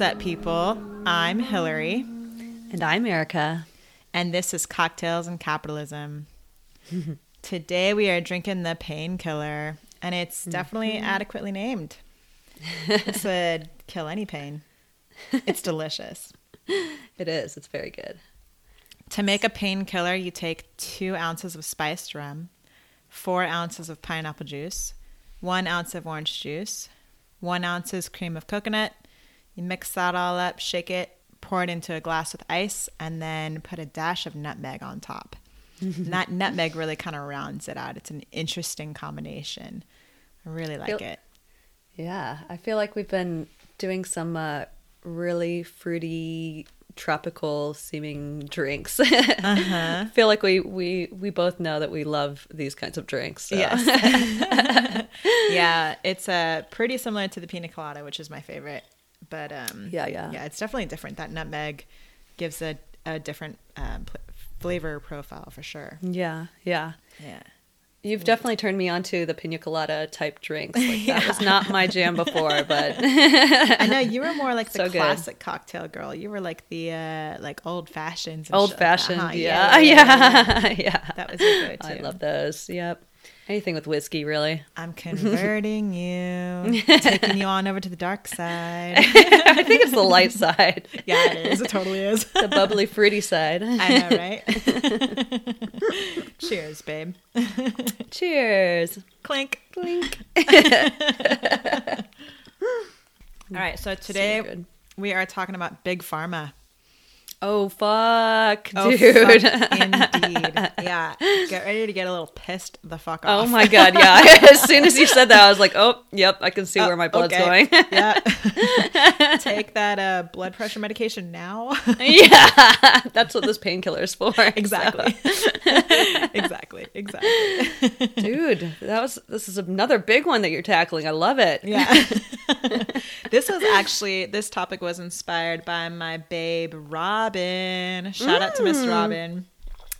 Up, people? I'm Hillary, And I'm Erica. and this is Cocktails and Capitalism. Today we are drinking the painkiller, and it's mm-hmm. definitely adequately named. It's would kill any pain. It's delicious. It is. It's very good. To make a painkiller, you take two ounces of spiced rum, four ounces of pineapple juice, one ounce of orange juice, one ounces cream of coconut. You mix that all up, shake it, pour it into a glass with ice, and then put a dash of nutmeg on top. and that nutmeg really kind of rounds it out. It's an interesting combination. I really like Feel- it. Yeah. I feel like we've been doing some uh, really fruity, tropical seeming drinks. Uh-huh. I feel like we, we, we both know that we love these kinds of drinks. so- Yes. yeah, it's uh, pretty similar to the pina colada, which is my favorite. But um, Yeah, yeah. yeah, it's definitely different. That nutmeg gives a, a different um, pl- flavor profile for sure. yeah. Yeah. Yeah. You've definitely turned me on to the pina colada type drinks. Like, That was not my jam before, but I know you were more like the So good. classic cocktail girl. You were like the uh, like old fashions. old shit like that, fashioned. huh? yeah. Yeah. Yeah. That was your go-to. I love those. Yep. Anything with whiskey, really. I'm converting you, taking you on over to the dark side. I think it's the light side, Yeah, it is. It totally is. the bubbly, fruity side. I know, right? Cheers, babe. Cheers. Clink. Clink. All right, so today good. we are talking about big pharma. Oh fuck, Oh, dude. fuck, indeed. Yeah, get ready to get a little pissed the fuck off. Oh my god, yeah. as soon as you said that, I was like, oh, yep, I can see where my blood's Okay. going. yeah. Take that uh, blood pressure medication now. yeah, that's what this painkiller is for. exactly. exactly. Exactly. Dude, that was this is another big one that you're tackling. I love it. Yeah. this was actually this topic was inspired by my babe Robin. Shout out to Miss Mm. Robin.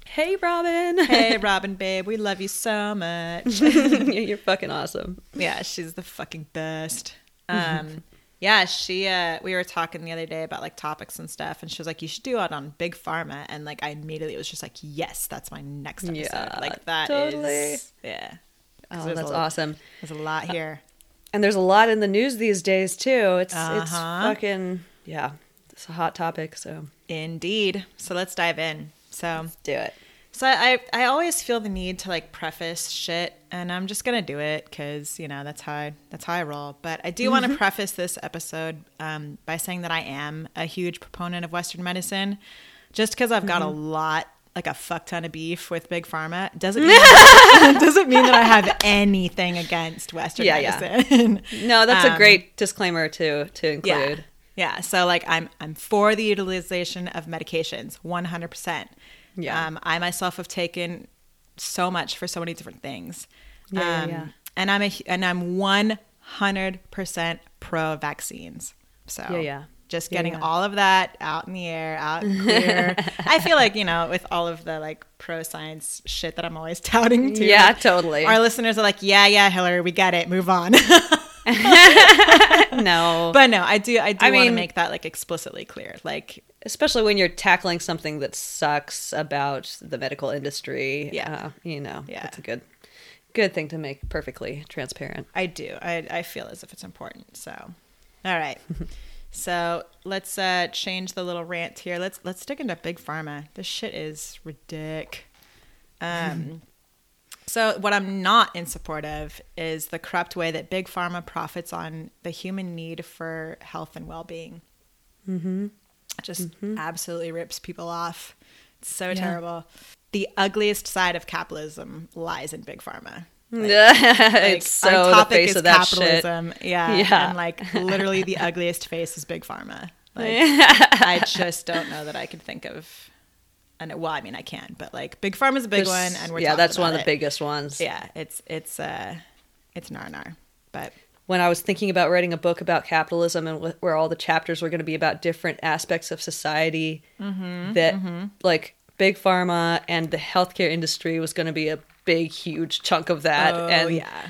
Hey, Robin. Hey Robin babe, we love you so much. you're fucking awesome. yeah, she's the fucking best. Um yeah, she uh we were talking the other day about like topics and stuff and she was like you should do it on big pharma and like I immediately was just like yes, that's my next episode. Yeah, like that totally. Yeah. Oh, that's a- awesome. There's a lot here. And there's a lot in the news these days too. It's it's Uh-huh. fucking yeah. It's a hot topic, so Indeed. So let's dive in. So do it. So I I always feel the need to like preface shit, and I'm just gonna do it because you know that's how I, that's how I roll. But I do want to preface this episode um, by saying that I am a huge proponent of Western medicine, just because I've got a lot like a fuck ton of beef with big pharma doesn't mean doesn't mean that I have anything against Western Yeah, yeah. medicine. No, that's a Um, great disclaimer to to include. Yeah. So like I'm I'm for the utilization of medications 100%. Yeah. Um, I myself have taken so much for so many different things. Yeah, yeah, um, yeah. And I'm a and I'm 100% pro vaccines. So Yeah, yeah. Just getting yeah. all of that out in the air, out clear. I feel like, you know, with all of the like pro science shit that I'm always touting to. Yeah, totally. Our listeners are like, yeah, yeah, Hillary, we get it. Move on. no. but no, I do I do I want to make that like explicitly clear. Like especially when you're tackling something that sucks about the medical industry. Yeah. uh, you know, Yeah. that's a good, good thing to make perfectly transparent. I do. I, I feel as if it's important. So, all right. so let's uh, change the little rant here. Let's let's dig into big pharma. This shit is ridiculous. Um, so what I'm not in support of is the corrupt way that big pharma profits on the human need for health and well-being. Mm-hmm. It just absolutely rips people off. It's so terrible. The ugliest side of capitalism lies in big pharma. Like, it's our so the topic face is of that shit. capitalism. Yeah. Yeah. And like literally the ugliest face is big pharma. Like I just don't know that I could think of and well, I mean I can, but like big pharma's a big There's- one and we're yeah, that's one of the it. biggest ones. Yeah, it's it's uh it's nar nar. But when I was thinking about writing a book about capitalism and wh- where all the chapters were going to be about different aspects of society, Mm-hmm, that like big pharma and the healthcare industry was going to be a big, huge chunk of that. oh and yeah.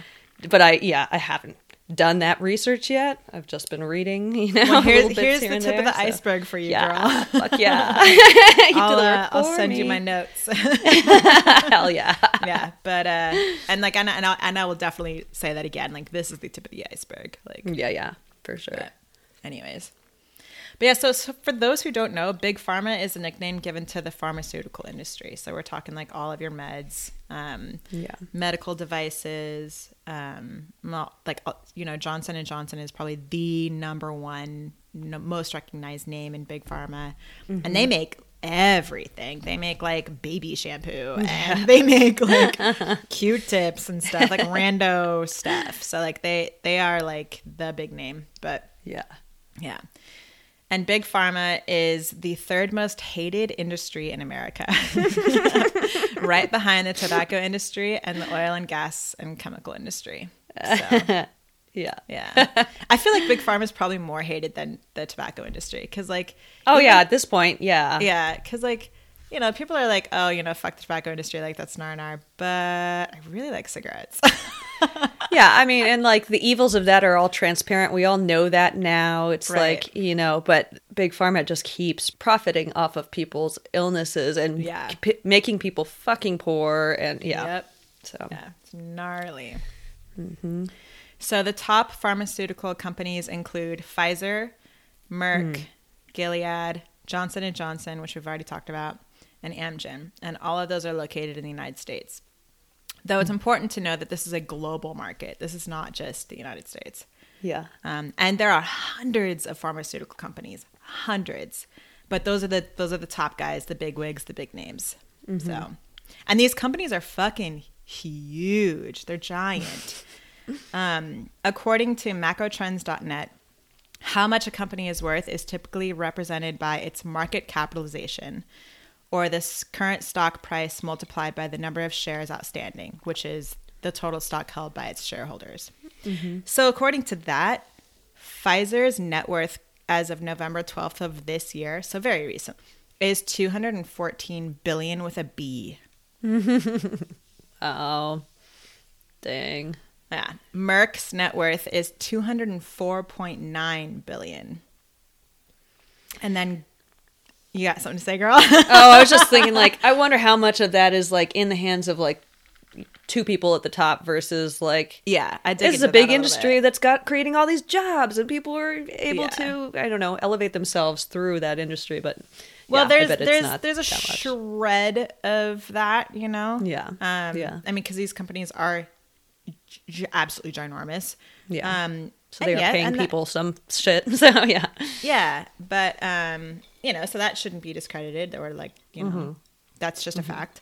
but I yeah I haven't done that research yet. I've just been reading, you know. Well, here's here's here the tip of the so- iceberg for you, Yeah, girl. fuck yeah. I'll, uh, I'll send you my notes. Hell yeah. yeah, but uh, and like and I, and I, and I will definitely say that again. Like this is the tip of the iceberg. Like Yeah, yeah, for sure. Anyways. But yeah, so, so for those who don't know, Big Pharma is a nickname given to the pharmaceutical industry. So we're talking like all of your meds, um, Yeah. medical devices, um, like uh, you know, Johnson and Johnson is probably the number one, most recognized name in Big Pharma, and they make everything. They make like baby shampoo, and they make like Q-tips and stuff, like rando stuff. So like they they are like the big name, but Yeah. yeah. And big pharma is the third most hated industry in America, right behind the tobacco industry and the oil and gas and chemical industry. So, Yeah. yeah. I feel like big pharma is probably more hated than the tobacco industry because, like, Oh even- yeah, at this point, yeah. yeah, because like you know people are like, oh, you know, fuck the tobacco industry, like that's nar nar, but I really like cigarettes. Yeah, I mean, and like the evils of that are all transparent. We all know that now. It's Right. like, you know, but Big Pharma just keeps profiting off of people's illnesses and Yeah. p- making people fucking poor. And yeah. Yep. So, Yeah, it's gnarly. Mm-hmm. So the top pharmaceutical companies include Pfizer, Merck, mm. Gilead, Johnson and Johnson, which we've already talked about, and Amgen, and all of those are located in the United States. Though it's important to know that this is a global market. This is not just the United States. yeah. Um, and there are hundreds of pharmaceutical companies, hundreds. But those are the those are the top guys, the big wigs, the big names. So, and these companies are fucking huge. They're giant. um, according to macrotrends.net, how much a company is worth is typically represented by its market capitalization or this current stock price multiplied by the number of shares outstanding, which is the total stock held by its shareholders. Mm-hmm. So, according to that, Pfizer's net worth as of November 12th of this year, so very recent, is 214 billion with a B. Oh, dang. Yeah. Merck's net worth is 204.9 billion. And then you got something to say, girl? Oh, I was just thinking, like, I wonder how much of that is like in the hands of like two people at the top versus like yeah, I did. this is a big industry that's got creating all these jobs and people are able Yeah. to I don't know elevate themselves through that industry. But Well, yeah, there's there's there's a shred of that, you know. Yeah. Um, Yeah. I mean, because these companies are g- absolutely ginormous. Yeah. Um. so they are yet- paying and that- people some shit. So yeah, yeah, but um, you know, so that shouldn't be discredited. Or like, you know, Mm-hmm. that's just a fact.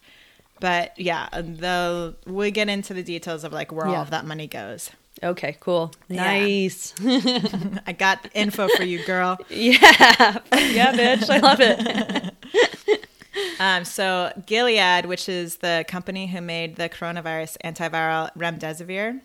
But yeah, the we get into the details of like where all of that money goes. okay, cool, Yeah. nice. I got info for you, girl. yeah, yeah, bitch, I love it. Um, so Gilead, which is the company who made the coronavirus antiviral remdesivir,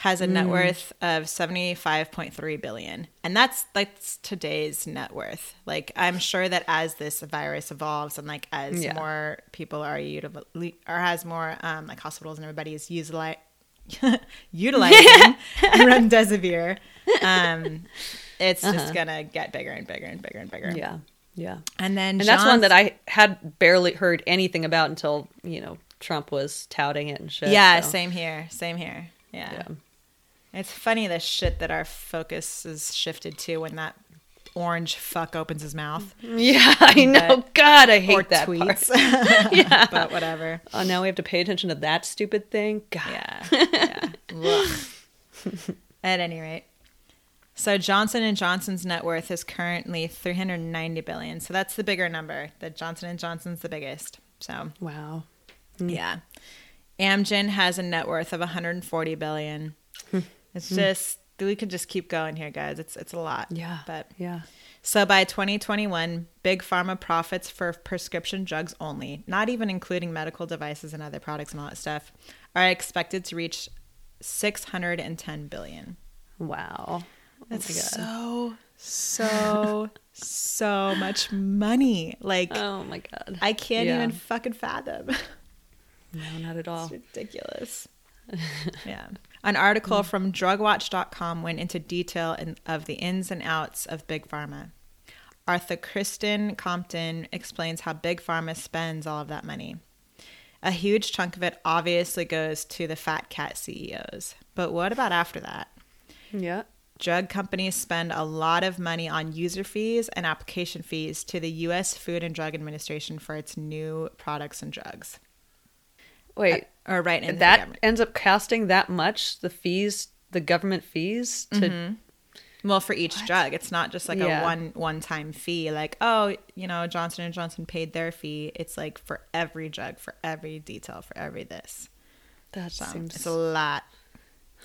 has a Mm. net worth of seventy five point three billion, and that's that's today's net worth. Like I'm sure that as this virus evolves and like as Yeah. more people are util- or as more um, like hospitals and everybody is utili- utilizing remdesivir, um, it's just gonna get bigger and bigger and bigger and bigger. Uh-huh. Yeah, yeah. and then And that's one that I had barely heard anything about until you know Trump was touting it and shit. Yeah, so, same here. Same here. Yeah. Yeah. It's funny the shit that our focus is shifted to when that orange fuck opens his mouth Yeah, I know. God, I hate that part. tweets. yeah. But whatever. Oh, now we have to pay attention to that stupid thing. God. Yeah. Yeah. At any rate. So Johnson and Johnson's net worth is currently 390 billion. So that's the bigger number. The Johnson and Johnson's the biggest. So Wow. Yeah. Amgen has a net worth of 140 billion. Hmm. It's hmm. just we could just keep going here, guys. It's it's a lot. Yeah. But Yeah. so by 2021, big pharma profits for prescription drugs only, not even including medical devices and other products and all that stuff, are expected to reach 610 billion. Wow. That's oh so so so much money. Like Oh my god. I can't Yeah. even fucking fathom. No, not at all. It's ridiculous. yeah. An article mm. from drugwatch.com went into detail in, of the ins and outs of Big Pharma. Arthur Kristen Compton explains how Big Pharma spends all of that money. A huge chunk of it obviously goes to the fat cat CEOs. But what about after that? Yeah. Drug companies spend a lot of money on user fees and application fees to the US Food and Drug Administration for its new products and drugs. Wait, Or right the that ends up costing that much? The fees, the government fees to Well, for each drug, it's not just like Yeah. a one one time fee. Like, oh, you know, Johnson and Johnson paid their fee. It's like for every drug, for every detail, for every this. that So seems it's a lot.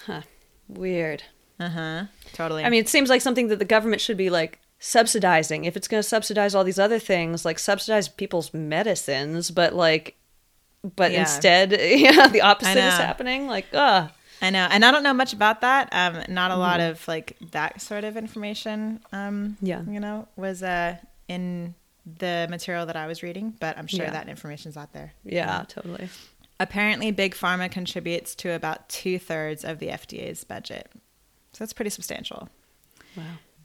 Huh. weird. Uh huh. Totally. I mean, it seems like something that the government should be like subsidizing. If it's going to subsidize all these other things, like subsidize people's medicines, but like, but Yeah. instead, yeah, the opposite is happening. Like, uh I know, and I don't know much about that. Um, not a lot Mm-hmm. of like that sort of information. Um, Yeah. you know, was uh in the material that I was reading, but I'm sure Yeah. that information's out there. yeah, totally. Apparently, Big Pharma contributes to about two thirds of the FDA's budget, so that's pretty substantial. Wow.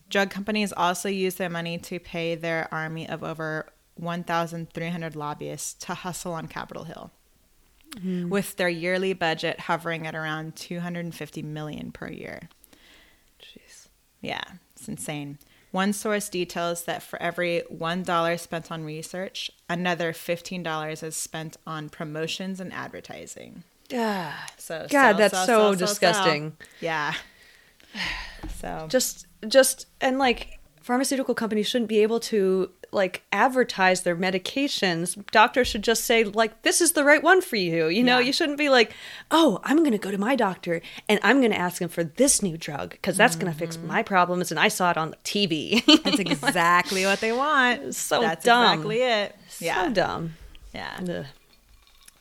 Drug companies also use their money to pay their army of over 1,300 lobbyists to hustle on Capitol Hill, with their yearly budget hovering at around 250 million per year. Jeez. Yeah, it's insane. One source details that for every $1 spent on research, another $15 is spent on promotions and advertising. Ah, So God, sell, that's sell, so sell, disgusting. Yeah. So Just, just, and like, pharmaceutical companies shouldn't be able to like advertise their medications. Doctors should just say like, "This is the right one for you." You know, Yeah. you shouldn't be like, "Oh, I'm going to go to my doctor and I'm going to ask him for this new drug because that's going to fix mm-hmm. my problems." And I saw it on the TV. that's exactly what they want. So that's dumb. exactly it. Yeah. so dumb. Yeah. Ugh.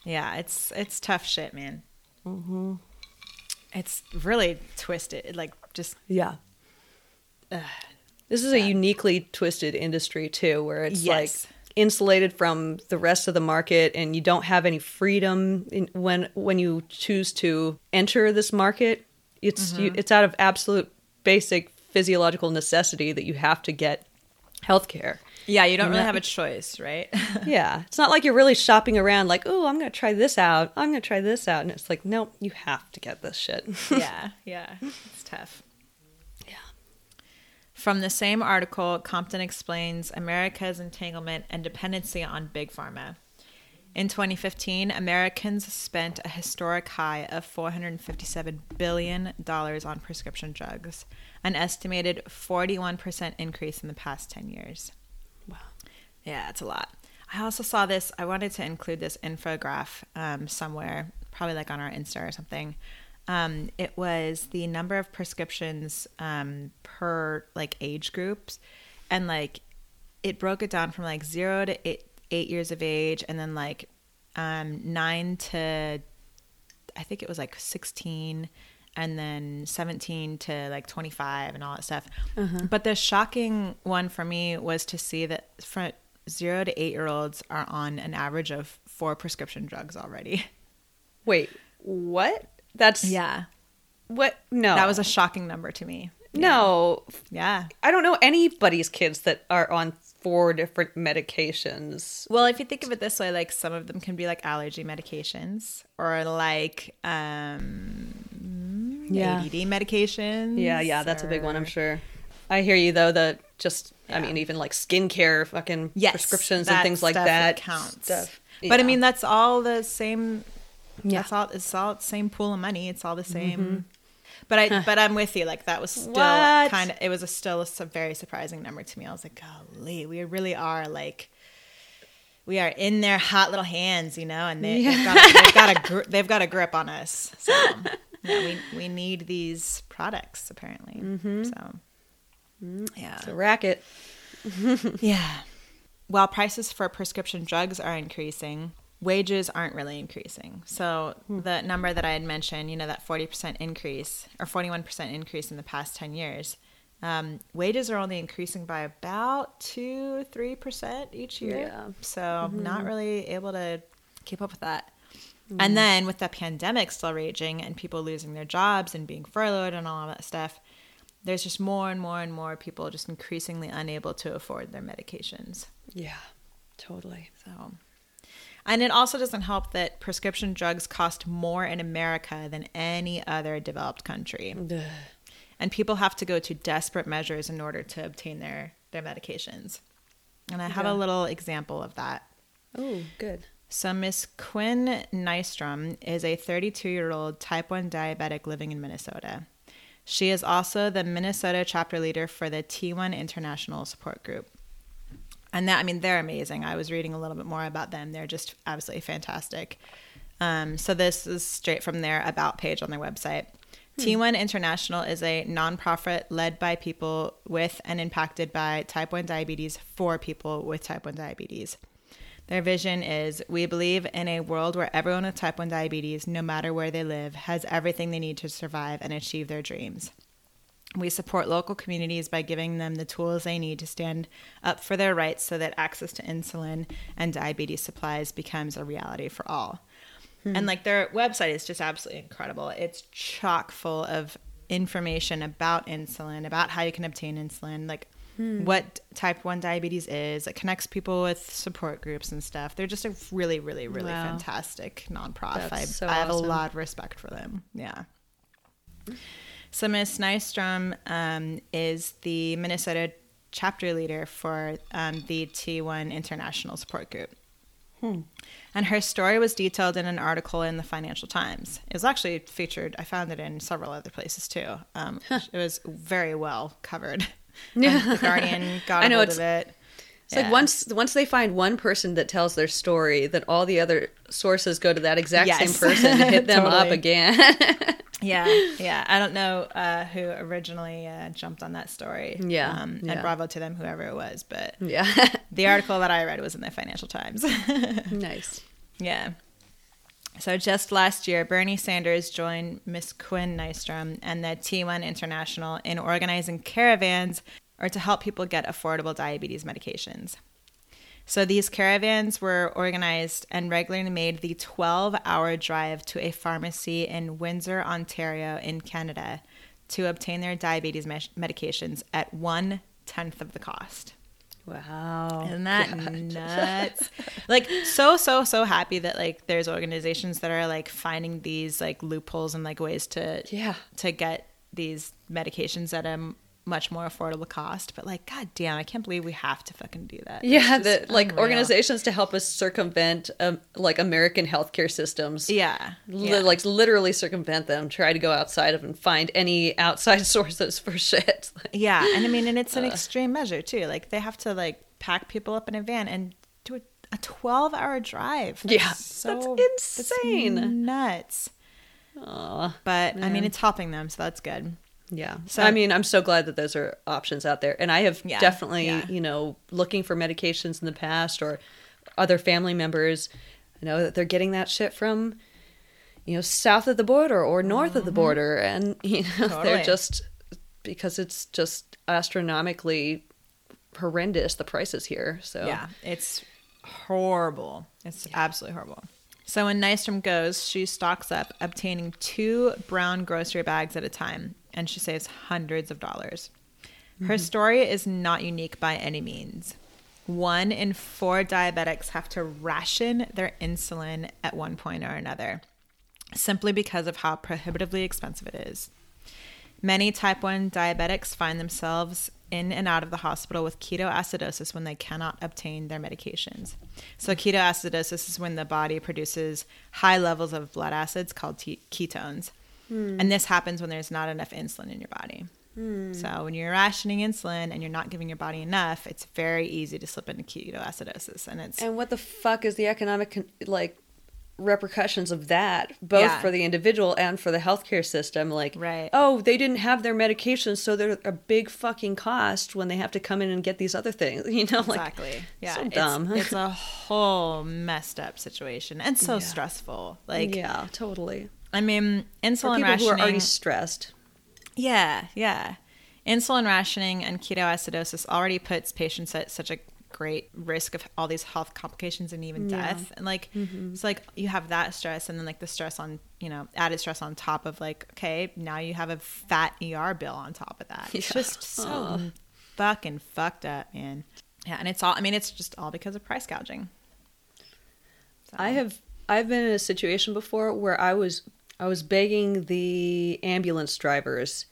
Yeah, it's it's tough shit, man. Mm-hmm. It's really twisted. Like just Yeah. This is a uniquely twisted industry too, where it's Yes. like insulated from the rest of the market, and you don't have any freedom in, when when you choose to enter this market. It's you, mm-hmm. it's out of absolute basic physiological necessity that you have to get healthcare. yeah, you don't really have a choice, right? yeah, it's not like you're really shopping around like, oh, I'm gonna try this out. I'm gonna try this out, and it's like, no, you have to get this shit. yeah, yeah, it's tough. From the same article, Compton explains America's entanglement and dependency on big pharma. In 2015, Americans spent a historic high of $457 billion on prescription drugs, an estimated 41% increase in the past 10 years. Wow. Yeah, it's a lot. I also saw this. I wanted to include this infograph um, somewhere, probably like on our Insta or something. Um, it was the number of prescriptions um, per like age groups, and like it broke it down from like zero to eight, eight years of age, and then like um, nine to I think it was like 16 and then 17 to like 25 and all that stuff. But the shocking one for me was to see that from 0 to 8 year olds are on an average of 4 prescription drugs already. Wait, what? That's Yeah. what? No, That was a shocking number to me. no. Yeah. I don't know anybody's kids that are on four different medications. Well, if you think of it this way, like some of them can be like allergy medications or like um Yeah. ADD medications. Yeah, yeah, that's a big one, I'm sure. I hear you though. That just, I mean, even like skincare, fucking yes, prescriptions and things like that counts. Stuff. But I mean, that's all the same. Yeah. That's all. It's all the same pool of money. It's all the same. Mm-hmm. But I, but I'm with you. Like that was still kind of. It was a still a very surprising number to me. I was like, golly, we really are like. We are in their hot little hands, you know, and they, they've, got a, they've got a gr- they've got a grip on us. So yeah, we we need these products apparently. Mm-hmm. So mm-hmm. yeah, it's a racket. yeah. While prices for prescription drugs are increasing, wages aren't really increasing. So hmm. the number that I had mentioned, you know, that 40% increase or 41% increase in the past 10 years, um, wages are only increasing by about 2 3% each year. Yeah. So mm-hmm. not really able to keep up with that. Mm-hmm. And then with the pandemic still raging and people losing their jobs and being furloughed and all that stuff, there's just more and more and more people just increasingly unable to afford their medications. Yeah, totally. So, and it also doesn't help that prescription drugs cost more in America than any other developed country. Ugh. And people have to go to desperate measures in order to obtain their, their medications. And I have Yeah. a little example of that. Oh, good. So, Miss Quinn Nystrom is a 32 year old type 1 diabetic living in Minnesota. She is also the Minnesota chapter leader for the T1 International Support Group. And that, I mean, they're amazing. I was reading a little bit more about them. They're just absolutely fantastic. Um, so, this is straight from their About page on their website. T1 International is a nonprofit led by people with and impacted by type 1 diabetes for people with type 1 diabetes. Their vision is we believe in a world where everyone with type 1 diabetes, no matter where they live, has everything they need to survive and achieve their dreams. We support local communities by giving them the tools they need to stand up for their rights so that access to insulin and diabetes supplies becomes a reality for all. Hmm. And like their website is just absolutely incredible. It's chock full of information about insulin, about how you can obtain insulin, like hmm. what type 1 diabetes is. It connects people with support groups and stuff. They're just a really, really, really Wow. fantastic nonprofit. I, That's so I have awesome. a lot of respect for them. Yeah. Hmm. So Miss Nystrom um, is the Minnesota chapter leader for um, the T1 International Support Group. And her story was detailed in an article in the Financial Times. It was actually featured. I found it in several other places too. Um, It was very well covered. Yeah. The Guardian got I a know, hold it's- of it. It's like once once they find one person that tells their story, then all the other sources go to that exact Yes. same person to hit them up again. Yeah, yeah. I don't know uh, who originally uh, jumped on that story. Yeah, um, yeah. and bravo to them, whoever it was. But yeah. the article that I read was in the Financial Times. nice. Yeah. So just last year, Bernie Sanders joined Miss Quinn Nystrom and the T1 International in organizing caravans or to help people get affordable diabetes medications. So these caravans were organized and regularly made the 12 hour drive to a pharmacy in Windsor, Ontario, in Canada to obtain their diabetes me- medications at one tenth of the cost. Wow. Isn't that nuts? like so so so happy that like there's organizations that are like finding these like loopholes and like ways to Yeah. to get these medications at a much more affordable cost. But like, god damn, I can't believe we have to fucking do that. Yeah, the like unreal. organizations to help us circumvent um, like American healthcare systems. Yeah, yeah. like literally circumvent them. Try to go outside of and find any outside sources for shit. Yeah, and I mean, and it's an extreme measure too. Like they have to like pack people up in a van and do a, a twelve-hour drive. That's Yeah, so, that's that's insane. nuts. Aw, But I mean, it's helping them, so that's good. Yeah. So- I mean, I'm so glad that those are options out there, and I have Yeah, definitely, yeah. you know, looking for medications in the past or other family members. I know that they're getting that shit from, you know, south of the border or north of the border, and you know, Mm-hmm. Totally. they're just because it's just astronomically horrendous the prices here. So Yeah, it's horrible. It's absolutely horrible. So when Nystrom goes, she stocks up, obtaining two brown grocery bags at a time, and she saves hundreds of dollars. Her mm-hmm. story is not unique by any means. One in four diabetics have to ration their insulin at one point or another, simply because of how prohibitively expensive it is. Many type 1 diabetics find themselves in and out of the hospital with ketoacidosis when they cannot obtain their medications. So, mm-hmm. ketoacidosis is when the body produces high levels of blood acids called t- ketones. Hmm. And this happens when there's not enough insulin in your body. Hmm. So, when you're rationing insulin and you're not giving your body enough, it's very easy to slip into ketoacidosis. And it's And what the fuck is the economic con- like repercussions of that, both Yeah. for the individual and for the healthcare system? Like, Right. oh, they didn't have their medications, so they're a big fucking cost when they have to come in and get these other things. You know, like exactly. Yeah. so it's- dumb. It's, a whole messed up situation and so Yeah. stressful. Like, yeah, totally. I mean, For insulin people who are already stressed. yeah, yeah. Insulin rationing and ketoacidosis already puts patients at such a great risk of all these health complications and even Yeah. death. And like, it's like you have that stress and then like the stress on, you know, added stress on top of like, okay, now you have a fat ER bill on top of that. It's Yeah. just so fucking fucked up, man. Yeah. And it's all, I mean, it's just all because of price gouging. So- I have I've been in a situation before where I was I was begging the ambulance drivers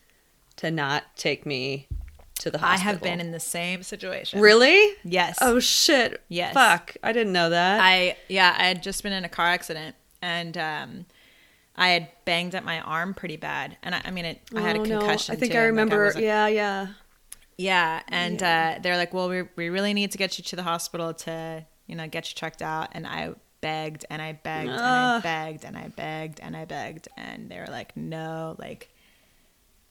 to not take me to the hospital. I have been in the same situation. Really? Yes. Oh shit. Yes. Fuck. I didn't know that. I yeah, I had just been in a car accident and um, I had banged up my arm pretty bad, and I, I mean, it, I had a Oh, no. concussion. I think too, I remember. was a- yeah, yeah. yeah, and Uh, they're like, "Well, we we really need to get you to the hospital to you know get you checked out," and I begged and I begged and I begged and I begged and I begged, and they were like, "No, like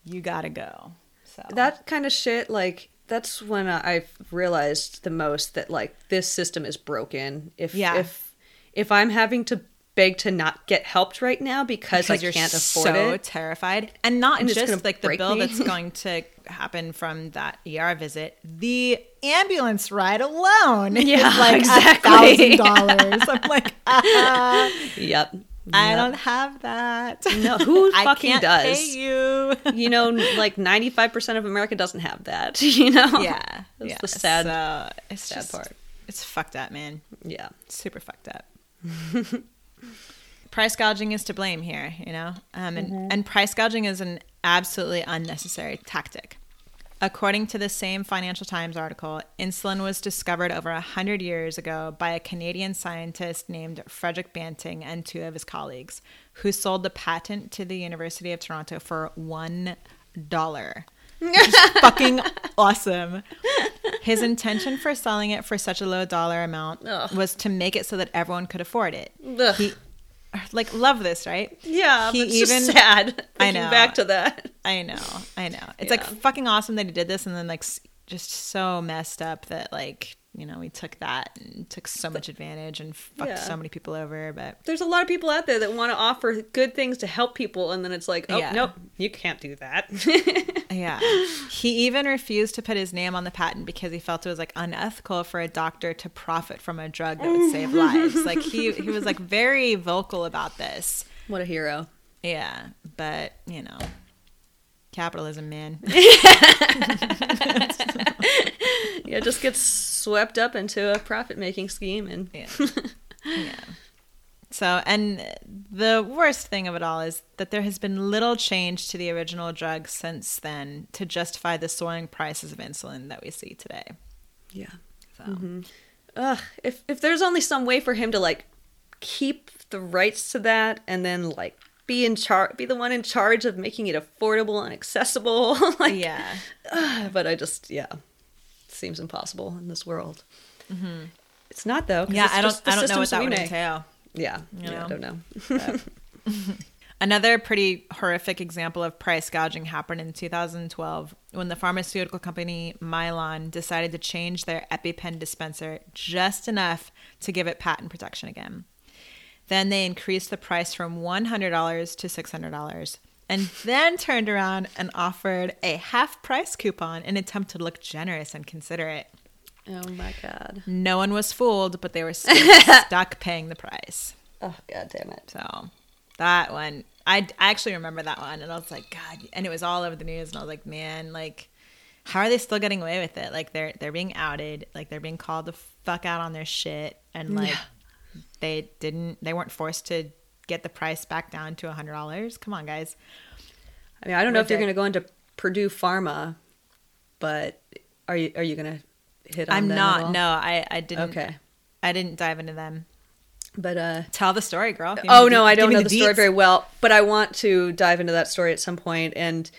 you gotta go." So That kind of shit, like that's when I realized the most that like this system is broken. If Yeah. if if I'm having to beg to not get helped right now because, I you're can't afford so it, terrified, and not And just like the bill me. that's going to happen from that ER visit, the ambulance ride alone Yeah, is like exactly. thousand dollars. I'm like, ah, yep. I Yep. don't have that. No, who I fucking does? Pay you. you know, like 95% of America doesn't have that, you know? yeah, That's yeah. the sad, So it's sad just, part. It's fucked up, man. yeah. super fucked up. Price gouging is to blame here, you know, um, and and price gouging is an absolutely unnecessary tactic. According to the same Financial Times article, insulin was discovered over 100 years ago by a Canadian scientist named Frederick Banting and two of his colleagues, who sold the patent to the University of Toronto for $1. Which fucking awesome. His intention for selling it for such a low dollar amount Ugh. was to make it so that everyone could afford it. Ugh. He, like, love this, right? Yeah, He even- sad. I know. Back to that. I know, I know. It's like fucking awesome that he did this, and then like just so messed up that like you know we took that and took so much advantage and fucked Yeah. so many people over. But There's a lot of people out there that want to offer good things to help people, and then it's like, oh, Yeah. nope, you can't do that. yeah, he even refused to put his name on the patent because he felt it was like unethical for a doctor to profit from a drug that would save lives. Like he he was like very vocal about this. what a hero. Yeah, but you know, capitalism, man. Yeah, just gets swept up into a profit making scheme, and Yeah. yeah. So, and the worst thing of it all is that there has been little change to the original drug since then to justify the soaring prices of insulin that we see today. yeah. So, mm-hmm. Ugh, if if there's only some way for him to like keep the rights to that, and then like be in charge, be the one in charge of making it affordable and accessible, like yeah. Ugh, but I just yeah, it seems impossible in this world. Mm-hmm. It's not though Yeah, I don't, I don't know what that would make. entail. Yeah, You yeah. I don't know. Another pretty horrific example of price gouging happened in 2012 when the pharmaceutical company Mylan decided to change their EpiPen dispenser just enough to give it patent protection again. Then they increased the price from $100 to $600 and then turned around and offered a half price coupon in an attempt to look generous and considerate. Oh my god. No one was fooled, but they were still stuck paying the price. Oh god damn it. So that one, I, I actually remember that one, and I was like, God, and it was all over the news, and I was like, man, like, how are they still getting away with it? Like they're they're being outed, like they're being called the fuck out on their shit, and like Yeah. They didn't, they weren't forced to get the price back down to a hundred dollars. Come on, guys. I mean, I don't know if you're going to go into Purdue Pharma, but are you are you going to hit on I'm not. No, I I didn't. Okay. I didn't dive into them. But uh Tell the story, girl. Give Oh no, de- I don't know me the story very well, but I want to dive into that story at some point and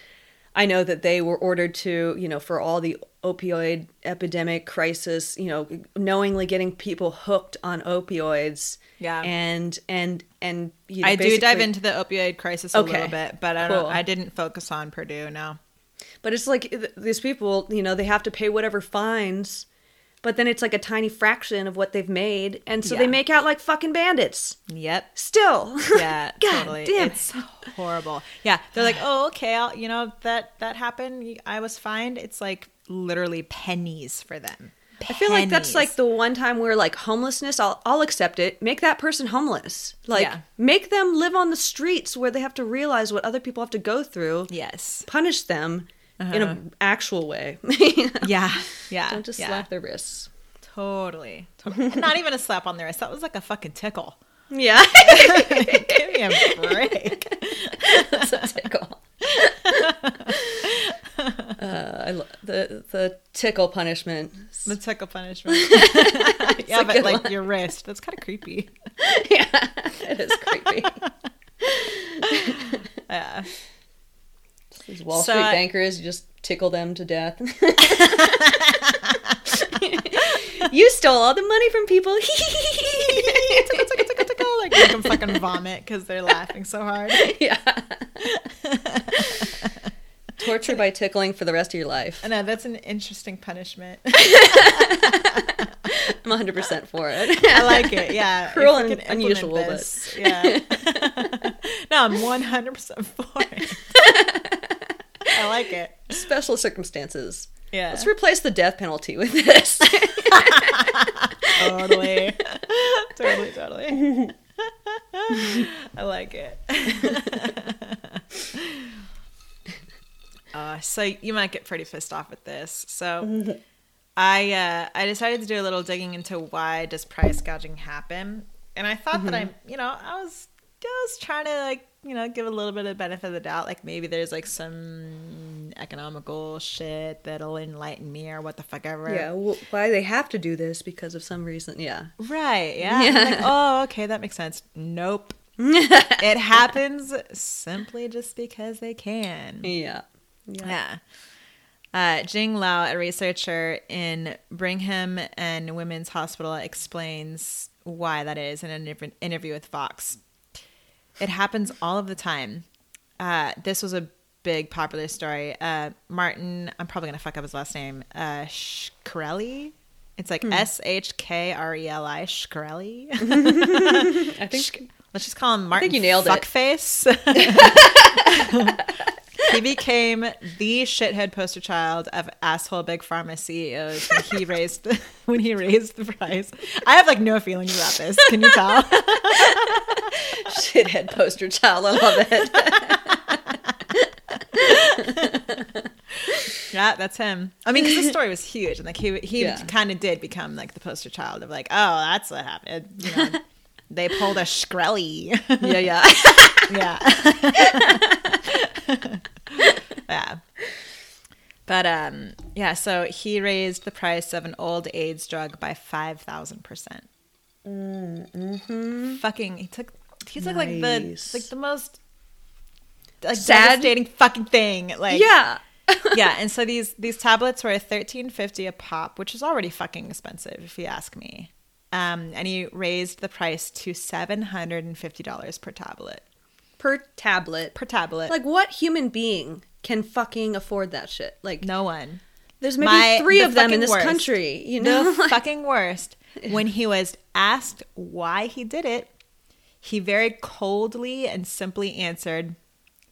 I know that they were ordered to, you know, for all the opioid epidemic crisis, you know, knowingly getting people hooked on opioids. Yeah. And and and you know, I do dive into the opioid crisis a Okay. little bit, but I Cool. don't. I didn't focus on Purdue. No. But it's like these people, you know, they have to pay whatever fines, but then it's like a tiny fraction of what they've made, and so they make out like fucking bandits. Yep. Still, Yeah, God totally. damn it's horrible. Yeah, they're like, oh, okay, I'll, you know that that happened. I was fined. It's like literally pennies for them. I feel like that's like the one time where like homelessness, I'll I'll accept it. Make that person homeless. Like Yeah. make them live on the streets where they have to realize what other people have to go through. yes. Punish them in Uh-huh. an actual way. Yeah. Yeah. Don't just yeah. slap their wrists. Totally. totally. Not even a slap on the wrist. That was like a fucking tickle. Yeah. Give me a break. That's a tickle. uh, I lo- the the tickle punishment. The tickle punishment. yeah, but like one. your wrist. That's kind of creepy. yeah, it is creepy. Yeah. These Wall So Street I- bankers, you just tickle them to death. you stole all the money from people. tickle, tickle, tickle. Like make them fucking vomit because they're laughing so hard. yeah. Torture by tickling for the rest of your life. I know that's an interesting punishment. I'm 100% for it. I like it. Yeah, Cruel and unusual, but- this, yeah. no, I'm 100 percent for it. I like it. Special circumstances. Yeah, Let's replace the death penalty with this. totally, totally, totally. I like it. uh, so you might get pretty pissed off with this. So I uh, I decided to do a little digging into why does price gouging happen, and I thought that I you know I was I was trying to like you know give a little bit of benefit of the doubt, like maybe there's like some economical shit that'll enlighten me or what the fuck ever. yeah, well, why they have to do this because of some reason. Yeah. Right. Yeah. Yeah. Like, oh, okay, that makes sense. Nope. it happens simply just because they can. Yeah. Yeah. Uh, Jing Luo, a researcher in Brigham and Women's Hospital, explains why that is in an interview with Vox. It happens all of the time. Uh, this was a big popular story. Uh, Martin, I'm probably going to fuck up his last name, uh, Shkreli. It's like S H K R E L I, Shkreli. I think Let's just call him Martin you nailed it. Fuckface. he became the shithead poster child of asshole big pharma CEOs when he raised when he raised the price. I have like no feelings about this. Can you tell? Shithead poster child. I love it. yeah, that's him. I mean, 'cause this story was huge, and like he he Yeah. kind of did become like the poster child of like, oh, that's what happened. You know, they pulled a Shkreli. yeah, yeah. yeah. yeah. But um yeah, so he raised the price of an old AIDS drug by five thousand percent. Mm-hmm. Fucking he took he took like the like the most like Sad? devastating fucking thing. Like yeah. yeah, and so these these tablets were thirteen fifty a pop, which is already fucking expensive if you ask me. Um, and he raised the price to seven hundred and fifty dollars per tablet. Per tablet. Per tablet, Like, what human being can fucking afford that shit? Like, no one. there's maybe My- three the of them in this worst. country. You know, the fucking worst. When he was asked why he did it, he very coldly and simply answered,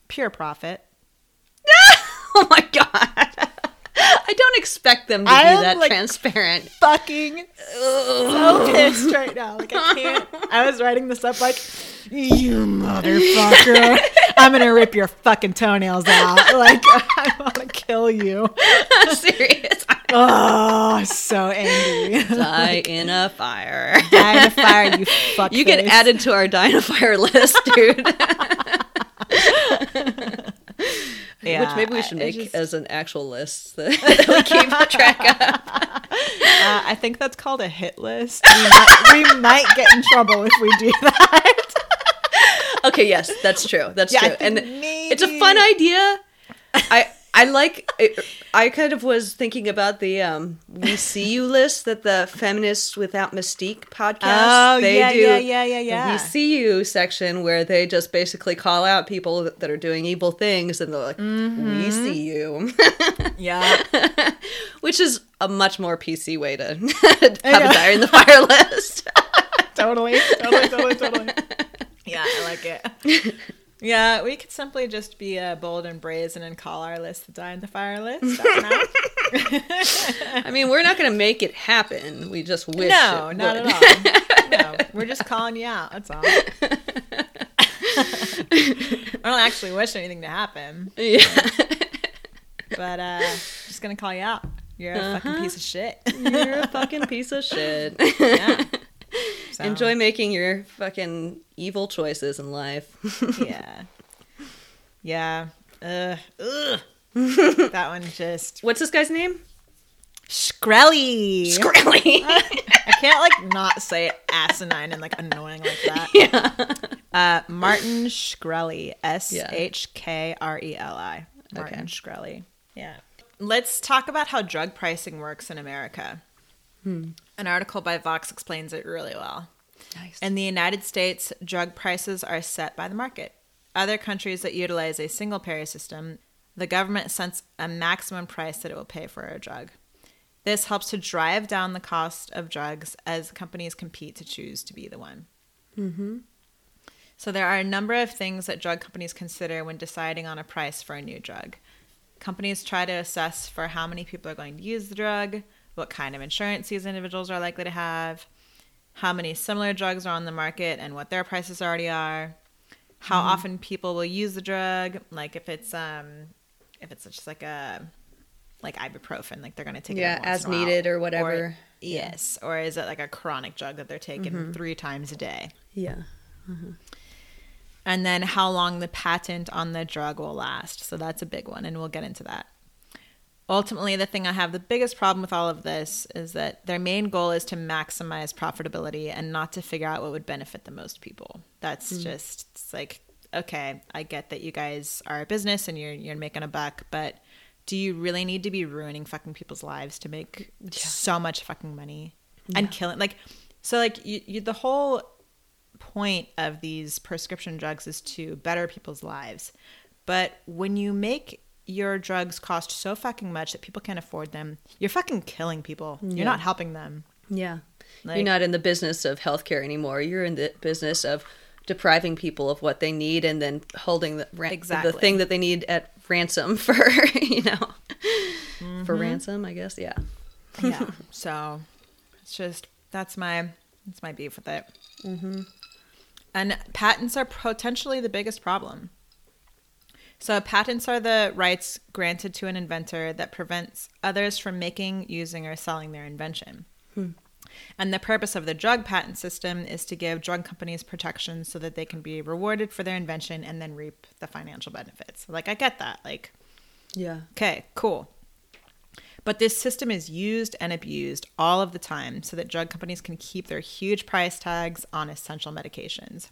"Pure profit." oh my god. I don't expect them to I'm, be that like, transparent. Fucking so pissed right now. Like I can't. I was writing this up like, you motherfucker. I'm gonna rip your fucking toenails out. Like I want to kill you. Serious. Oh, so angry. Die in a fire. Die in a fire, you fuck. You get added to our die in a fire list, dude. Yeah, Which maybe we should make just- as an actual list that, that we keep track of. Uh, I think that's called a hit list. We might, we might get in trouble if we do that. Okay, yes, that's true. That's Yeah, true. And it's a fun idea. I I like. It, I kind of was thinking about the um, "We See You" list that the Feminists Without Mystique podcast. Oh, they yeah, do yeah, yeah, yeah, the yeah. "We See You" section where they just basically call out people that, are doing evil things, and they're like, Mm-hmm. "We see you," Yeah. which is a much more PC way to have a diary in the fire list. totally, totally, totally, totally. Yeah, I like it. Yeah, we could simply just be uh, bold and brazen and call our list the die in the fire list. I don't know. I mean, we're not going to make it happen. We just wish. no, not would. at all. no, we're just calling you out. That's all. I don't actually wish anything to happen, Yeah. but uh, just gonna call you out. You're a fucking Uh-huh. piece of shit. You're a fucking piece of shit. yeah. So, Enjoy making your fucking evil choices in life. Yeah. Yeah. Ugh. Ugh. that one just What's this guy's name? Shkreli. Screlly. I can't like not say it asinine and like annoying like that. yeah. Uh, Martin Shkreli. S. H K R E L I. Martin Okay. Shkreli. Yeah. Let's talk about how drug pricing works in America. Hmm. An article by Vox explains it really well. Nice. In the United States, drug prices are set by the market. Other countries that utilize a single payer system, the government sets a maximum price that it will pay for a drug. This helps to drive down the cost of drugs as companies compete to choose to be the one. mm-hmm. So, there are a number of things that drug companies consider when deciding on a price for a new drug. Companies try to assess for how many people are going to use the drug, what kind of insurance these individuals are likely to have, how many similar drugs are on the market and what their prices already are, how mm-hmm. often people will use the drug, like if it's um if it's just like a like ibuprofen, like they're going to take Yeah, it as in a while. needed or whatever. yes, or is it like a chronic drug that they're taking mm-hmm. three times a day? Yeah. Mm-hmm. and then how long the patent on the drug will last. So that's a big one, and we'll get into that. Ultimately, the thing I have the biggest problem with all of this is that their main goal is to maximize profitability and not to figure out what would benefit the most people. That's hmm. just it's like, okay, I get that you guys are a business and you're you're making a buck, but do you really need to be ruining fucking people's lives to make so much fucking money and killing like so like you, you the whole point of these prescription drugs is to better people's lives. But when you make your drugs cost so fucking much that people can't afford them, you're fucking killing people. Yeah. You're not helping them. Yeah. Like- You're not in the business of healthcare anymore. You're in the business of depriving people of what they need and then holding the ran- Exactly. the thing that they need at ransom for, you know, for ransom, I guess. Yeah. yeah. So it's just that's my that's my beef with it. Mm-hmm. And patents are potentially the biggest problem. So patents are the rights granted to an inventor that prevents others from making, using, or selling their invention. Hmm. And the purpose of the drug patent system is to give drug companies protection so that they can be rewarded for their invention and then reap the financial benefits. Like I get that. Like Yeah. Okay, cool. But this system is used and abused all of the time so that drug companies can keep their huge price tags on essential medications.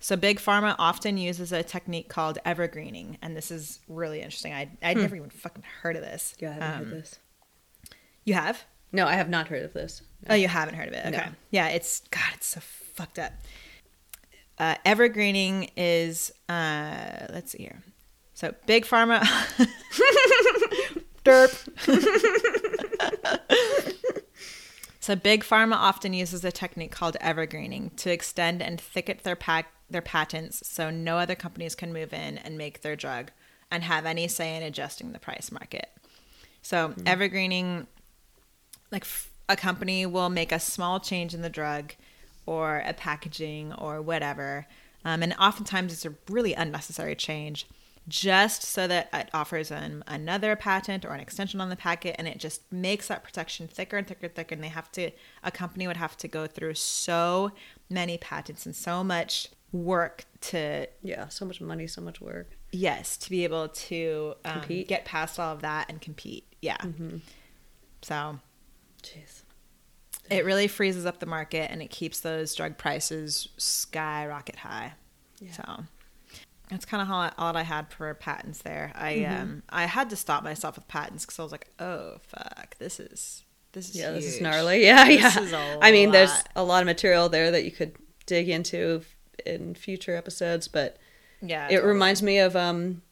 So, Big Pharma often uses a technique called evergreening, and this is really interesting. I, I'd never even fucking heard of this. Yeah, I haven't Um, heard this. You have? No, I have not heard of this. Oh, you haven't heard of it? Okay. No. Yeah, it's God, it's so fucked up. Uh, evergreening is uh, let's see here. So big pharma. Derp. so big pharma often uses a technique called evergreening to extend and thicket their pack their patents so no other companies can move in and make their drug and have any say in adjusting the price market. So evergreening like f- a company will make a small change in the drug or a packaging or whatever um, and oftentimes it's a really unnecessary change just so that it offers an, another patent or an extension on the packet and it just makes that protection thicker and thicker and thicker and they have to a company would have to go through so many patents and so much work to Yeah, so much money, so much work. yes to be able to um, Compete. get past all of that and compete yeah so Jeez. it really freezes up the market and it keeps those drug prices skyrocket high. Yeah. So that's kind of all I, all I had for patents there. I um I had to stop myself with patents because I was like, oh fuck, this is this is Yeah, this is gnarly. Yeah, This yeah. is a I mean, there's a lot of material there that you could dig into in future episodes, but yeah. it reminds me of um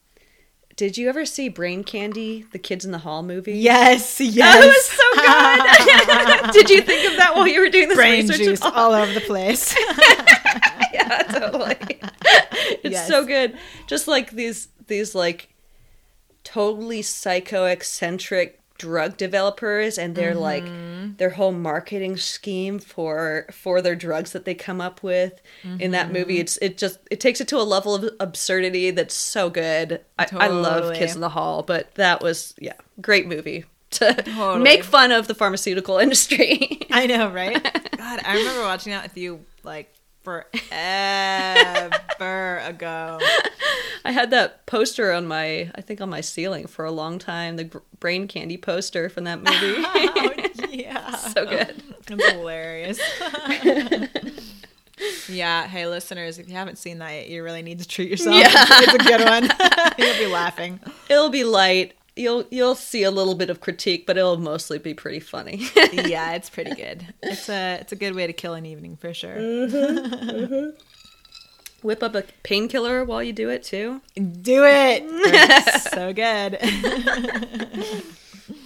did you ever see Brain Candy, the Kids in the Hall movie? Yes, yes. That yes. was so good. did you think of that while you were doing this Brain research? juice at all? all over the place. yeah, totally. it's Yes. so good. Just like these these like totally psycho eccentric drug developers and their like Mm-hmm. Their whole marketing scheme for for their drugs that they come up with in that Mm-hmm. movie it's it just it takes it to a level of absurdity that's so good I, I love Totally. kids in the hall but that was yeah great movie to Totally. make fun of the pharmaceutical industry I know, right? God, I remember watching that with you like forever ago. I had that poster on my, I think on my ceiling for a long time. The brain candy poster from that movie. Oh, yeah. so good. It's hilarious. yeah. Hey, listeners, if you haven't seen that yet, you really need to treat yourself. Yeah. It's a good one. You'll be laughing. It'll be light. You'll you'll see a little bit of critique, but it'll mostly be pretty funny. Yeah, it's pretty good. It's a it's a good way to kill an evening for sure. Mm-hmm, mm-hmm. Whip up a painkiller while you do it too. Do it. So good.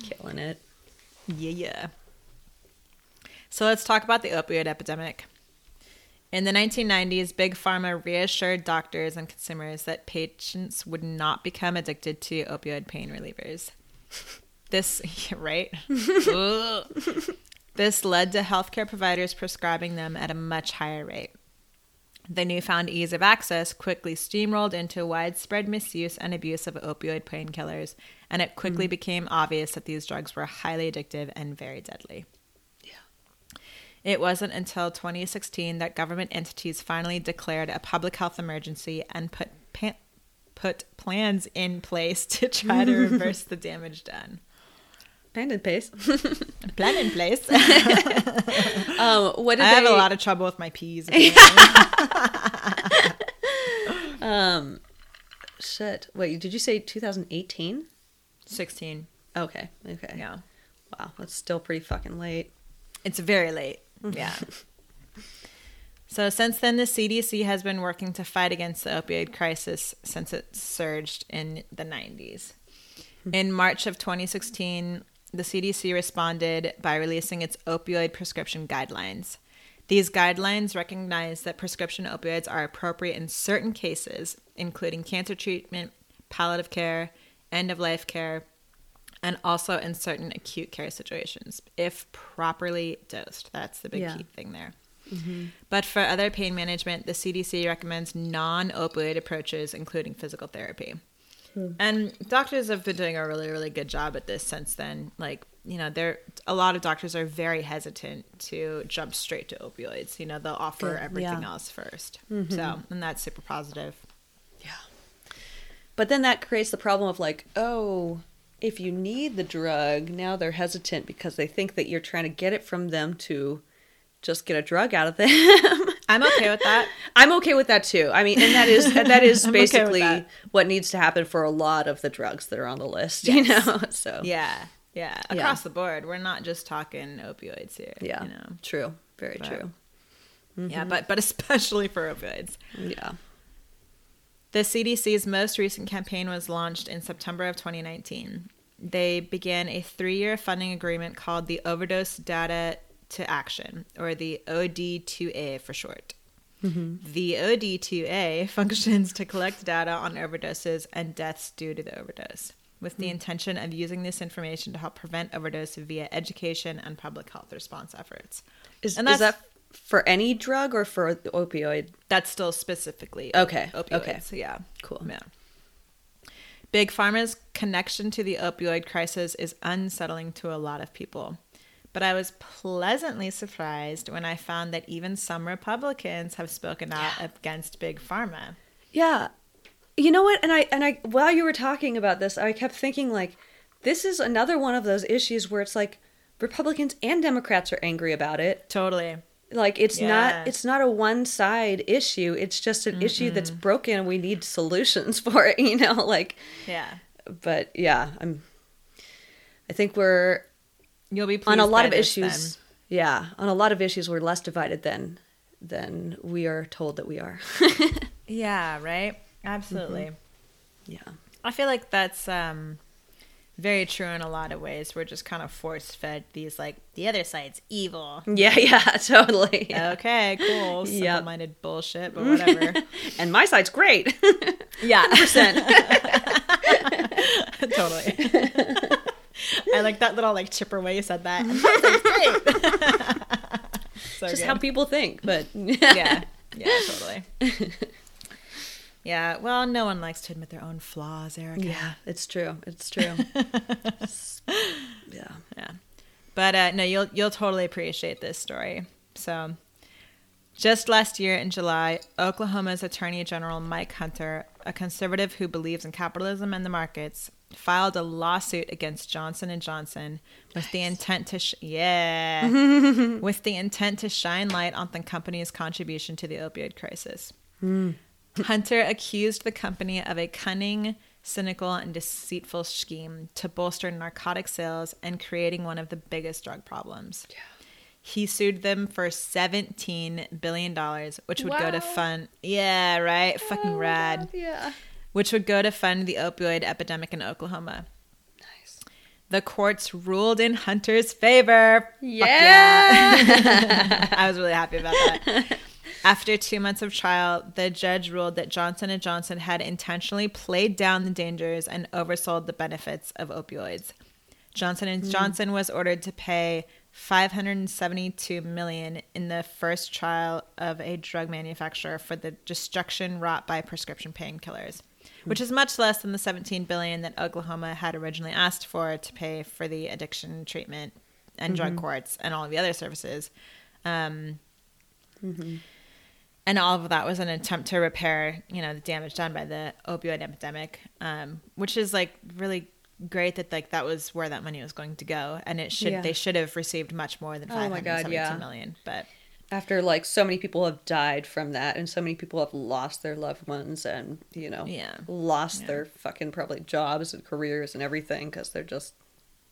Killing it. Yeah, yeah. So let's talk about the opioid epidemic. In the 1990s, Big Pharma reassured doctors and consumers that patients would not become addicted to opioid pain relievers. This, right? This led to healthcare providers prescribing them at a much higher rate. The newfound ease of access quickly steamrolled into widespread misuse and abuse of opioid painkillers, and it quickly mm. became obvious that these drugs were highly addictive and very deadly. It wasn't until 2016 that government entities finally declared a public health emergency and put pa- put plans in place to try to reverse the damage done. Pen and paste. Plan in place. um, what did I have a lot of trouble with my peas. Um, shit. Wait, did you say 2018? 16. Okay. Okay. Yeah. Wow, that's still pretty fucking late. It's very late. Yeah. so since then, the CDC has been working to fight against the opioid crisis since it surged in the 90s. Hmm. In March of 2016, the CDC responded by releasing its opioid prescription guidelines. These guidelines recognize that prescription opioids are appropriate in certain cases, including cancer treatment, palliative care, end of life care, and also in certain acute care situations if properly dosed. That's the big Yeah. key thing there. Mm-hmm. But for other pain management, the CDC recommends non opioid approaches, including physical therapy. Hmm. And doctors have been doing a really, really good job at this since then. Like, you know, there a lot of doctors are very hesitant to jump straight to opioids. You know, they'll offer Good, everything yeah. else 1st mm-hmm. So, and that's super positive. Yeah. But then that creates the problem of like, oh, if you need the drug, now they're hesitant because they think that you're trying to get it from them to just get a drug out of them. I'm okay with that. I'm okay with that too. I mean, and that is that is I'm okay basically that. what needs to happen for a lot of the drugs that are on the list, you know. So Yeah. Yeah. Yeah. Across the board. We're not just talking opioids here. yeah, You know. true, very But- true. Yeah, mm-hmm. but but especially for opioids. Yeah, The CDC's most recent campaign was launched in September of 2019. They began a three year funding agreement called the Overdose Data to Action, or the OD2A for short. Mm-hmm. The OD2A functions to collect data on overdoses and deaths due to the overdose, with the hmm. intention of using this information to help prevent overdose via education and public health response efforts. is, And is that for any drug or for the opioid? That's still specifically Okay, opioids. okay. So yeah. Cool. Yeah. Big Pharma's connection to the opioid crisis is unsettling to a lot of people. But I was pleasantly surprised when I found that even some Republicans have spoken out against Big Pharma. Yeah. You know what? And I and I while you were talking about this, I kept thinking like this is another one of those issues where it's like Republicans and Democrats are angry about it. Totally. Like it's Yeah. not it's not a one side issue. It's just an issue that's broken and we need solutions for it, you know, like Yeah. but yeah, I'm I think we're You'll be pleased on a lot of issues. Yeah, on a lot of issues we're less divided than than we are told that we are. Yeah, right? Absolutely. yeah. I feel like that's um very true in a lot of ways. We're just kind of force fed these like the other side's evil. Yeah, yeah, totally. Okay, cool. Simple minded bullshit, but whatever. and my side's great. yeah. percent. totally. I like that little like chipper way you said that. That's so Just good. how people think, but yeah, yeah, totally. Yeah, well, no one likes to admit their own flaws, Erica. yeah, it's true. It's true. yeah. Yeah. But uh, no, you'll you'll totally appreciate this story. So, just last year in July, Oklahoma's Attorney General Mike Hunter, a conservative who believes in capitalism and the markets, filed a lawsuit against Johnson and Johnson with the intent to sh- yeah, with the intent to shine light on the company's contribution to the opioid crisis. Hunter accused the company of a cunning, cynical, and deceitful scheme to bolster narcotic sales and creating one of the biggest drug problems. He sued them for $17 billion, which would go to fund. Yeah, right? Fucking Oh, rad. God, yeah. Which would go to fund the opioid epidemic in Oklahoma. Nice. The courts ruled in Hunter's favor. Fuck Yeah. I was really happy about that. After two months of trial, the judge ruled that Johnson & Johnson had intentionally played down the dangers and oversold the benefits of opioids. Johnson & hmm. Johnson was ordered to pay 572 million in the first trial of a drug manufacturer for the destruction wrought by prescription painkillers, hmm. which is much less than the 17 billion that Oklahoma had originally asked for to pay for the addiction treatment and drug mm-hmm. courts and all of the other services. Um, mm-hmm. And all of that was an attempt to repair, you know, the damage done by the opioid epidemic, um, which is like really great that like that was where that money was going to go, and it should Yeah. they should have received much more than Oh five my God, yeah. million. But After like so many people have died from that, and so many people have lost their loved ones, and you know, Yeah. lost Yeah. their fucking probably jobs and careers and everything because they're just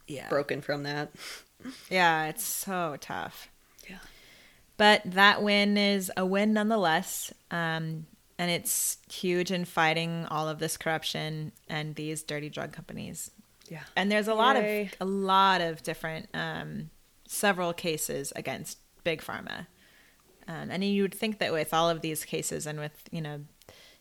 yeah, broken from that. yeah, it's so tough. Yeah. But that win is a win nonetheless. Um, and it's huge in fighting all of this corruption and these dirty drug companies. Yeah. And there's a lot Yay. of a lot of different um, several cases against big pharma. Um, and you would think that with all of these cases and with you know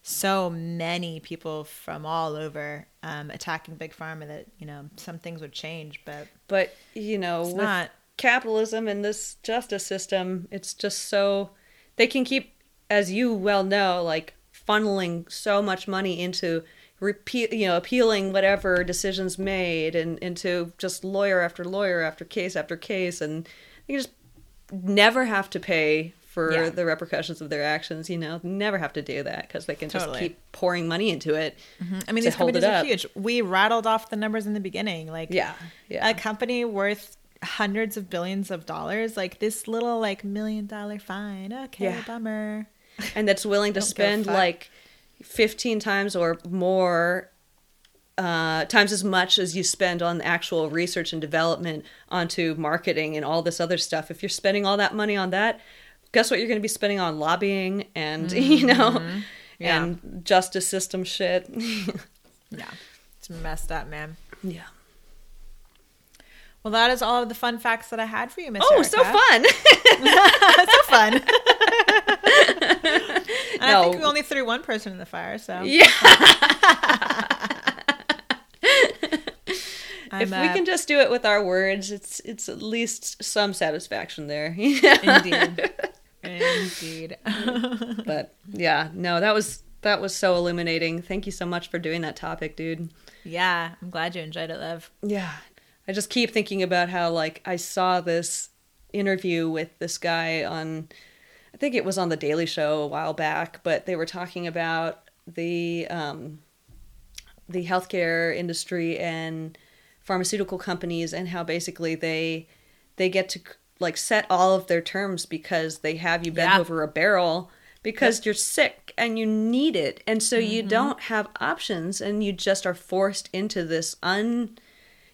so many people from all over um, attacking big pharma that you know some things would change, but But you know, It's with not. Capitalism and this justice system, it's just so they can keep, as you well know, like funneling so much money into repeat, you know, appealing whatever decisions made, and into just lawyer after lawyer after case after case, and you just never have to pay for Yeah. the repercussions of their actions. You know, never have to do that because they can just keep pouring money into it. Mm-hmm. I mean these companies are huge. We rattled off the numbers in the beginning, like Yeah, yeah. a company worth hundreds of billions of dollars, like this little like million dollar fine. Okay, Yeah. bummer. and that's willing to Don't give a spend like 15 times or more uh, times as much as you spend on actual research and development onto marketing and all this other stuff if you're spending all that money on that guess what you're going to be spending on lobbying and you know Mm-hmm. Yeah. and justice system shit Yeah, it's messed up, man. yeah Well, that is all of the fun facts that I had for you, Miss. oh so fun. So fun. and I think we only threw one person in the fire, so. Yeah. If we can just do it with our words it's it's at least some satisfaction there. Indeed, indeed. but yeah no that was that was so illuminating. Thank you so much for doing that topic dude. Yeah, I'm glad you enjoyed it, Liv. yeah i just keep thinking about how like i saw this interview with this guy on i think it was on the daily show a while back but they were talking about the um the healthcare industry and pharmaceutical companies and how basically they they get to like set all of their terms because they have you bent Yeah. over a barrel because you're sick and you need it and so you Mm-hmm. don't have options and you just are forced into this un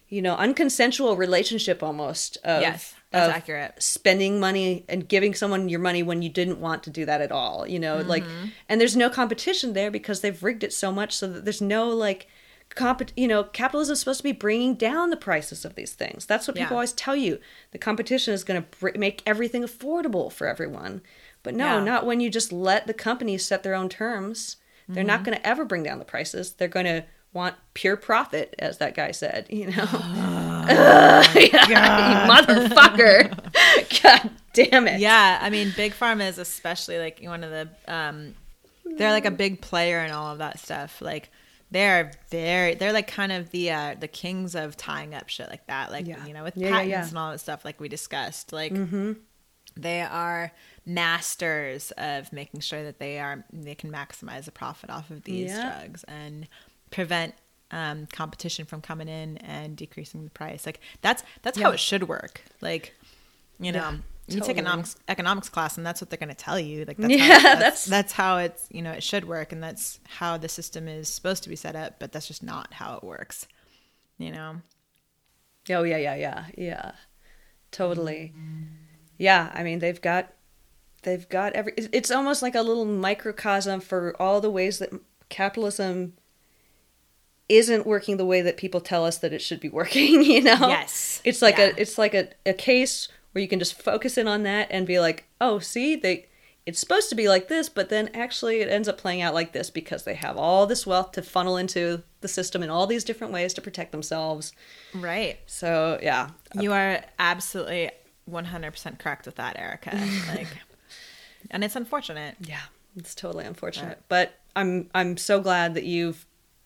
you know unconsensual relationship almost of, Yes, that's of accurate. spending money and giving someone your money when you didn't want to do that at all you know like Mm-hmm. and there's no competition there because they've rigged it so much so that there's no like comp you know capitalism is supposed to be bringing down the prices of these things that's what people Yeah. always tell you the competition is going to br- make everything affordable for everyone but no Yeah. not when you just let the companies set their own terms they're not Mm-hmm. going to ever bring down the prices they're going to want pure profit as that guy said you know you motherfucker. God damn it. Yeah, I mean, big pharma is especially like one of the. Um, they're like a big player in all of that stuff. Like they're very, they're like kind of the uh, the kings of tying up shit like that. Like Yeah. you know, with Yeah, yeah, patents yeah. and all that stuff, like we discussed. Like Mm-hmm. they are masters of making sure that they are they can maximize the profit off of these Yeah. drugs and prevent um, competition from coming in and decreasing the price. Like that's that's how it should work. Like you know, Yeah, you take economics economics class and that's what they're going to tell you. Like that's Yeah, how, that's, that's- that's how it's you know it should work and that's how the system is supposed to be set up. But that's just not how it works. You know. Oh yeah, yeah, yeah, yeah. Totally. Yeah, I mean they've got they've got every it's almost like a little microcosm for all the ways that capitalism isn't working the way that people tell us that it should be working, you know? Yes. It's like Yeah. a it's like a, a case where you can just focus in on that and be like, "Oh, see, they it's supposed to be like this, but then actually it ends up playing out like this because they have all this wealth to funnel into the system in all these different ways to protect themselves." Right. So, yeah. You are absolutely 100% correct with that, Erica. Like, and it's unfortunate. Yeah, it's totally unfortunate, but I'm I'm so glad that you've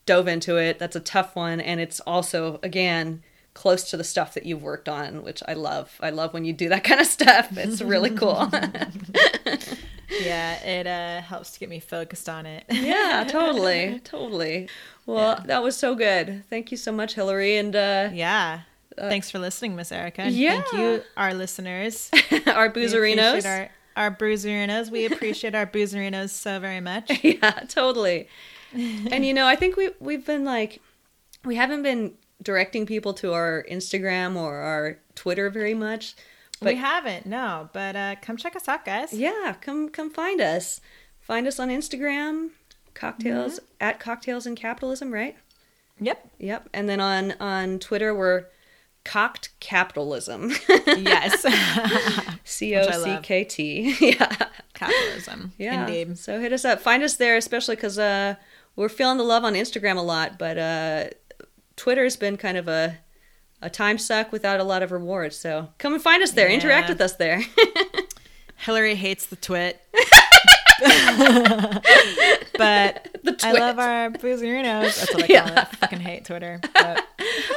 dove into it. That's a tough one, and it's also again close to the stuff that you've worked on, which I love. I love when you do that kind of stuff. It's really cool. Yeah, it uh, helps to get me focused on it. yeah, totally, totally. Well, that was so good. Thank you so much, Hillary, and uh, yeah. Thanks for listening, Miss Erica. And yeah. Thank you, our listeners. our boozerinos. Our, our boozerinos. We appreciate our boozerinos so very much. yeah, totally. and you know, I think we we've been like we haven't been directing people to our Instagram or our Twitter very much. But we haven't, no. But uh, come check us out, guys. yeah, come come find us. Find us on Instagram, cocktails at cocktails and capitalism, right? Yep. Yep. And then on on Twitter we're cocked capitalism. Yes. C O C K T. Yeah. Capitalism. Yeah. Indeed. So hit us up. Find us there, especially because uh, we're feeling the love on Instagram a lot, but uh, Twitter's been kind of a a time suck without a lot of rewards. So come and find us there. Interact with us there. Hillary hates the twit. but The I love our boozerinos. That's what I Yeah. call it. Fucking hate Twitter. But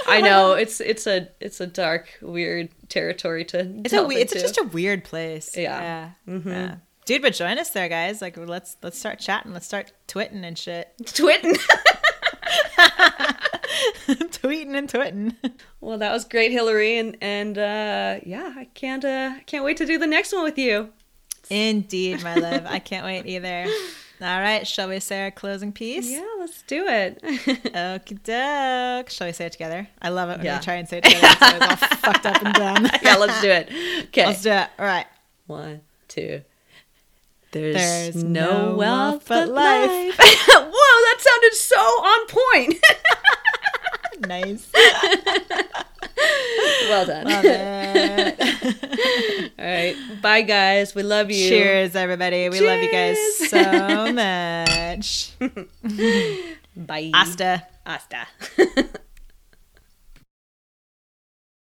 I know it's it's a it's a dark, weird territory to. it's a it's into. just a weird place. Yeah. Mm-hmm. Yeah. Dude, but join us there, guys. Like, let's let's start chatting. Let's start twitting and shit. twitting. Tweeting and twitting. well, that was great, Hillary, and and uh, yeah, I can't uh, can't wait to do the next one with you. Indeed, my love. I can't wait either. All right, shall we say our closing piece? Yeah, let's do it. Okie doke. Shall we say it together? I love it when Yeah. we try and say it together. It's all fucked up and dumb. yeah, let's do it. Okay, Let's do it. All right. One, two. There's, There's no, no wealth but but life. life. Whoa, that sounded so on point. Nice. well done. All right. Bye, guys. We love you. Cheers, everybody. We love you guys so much. Bye. Asta. Asta.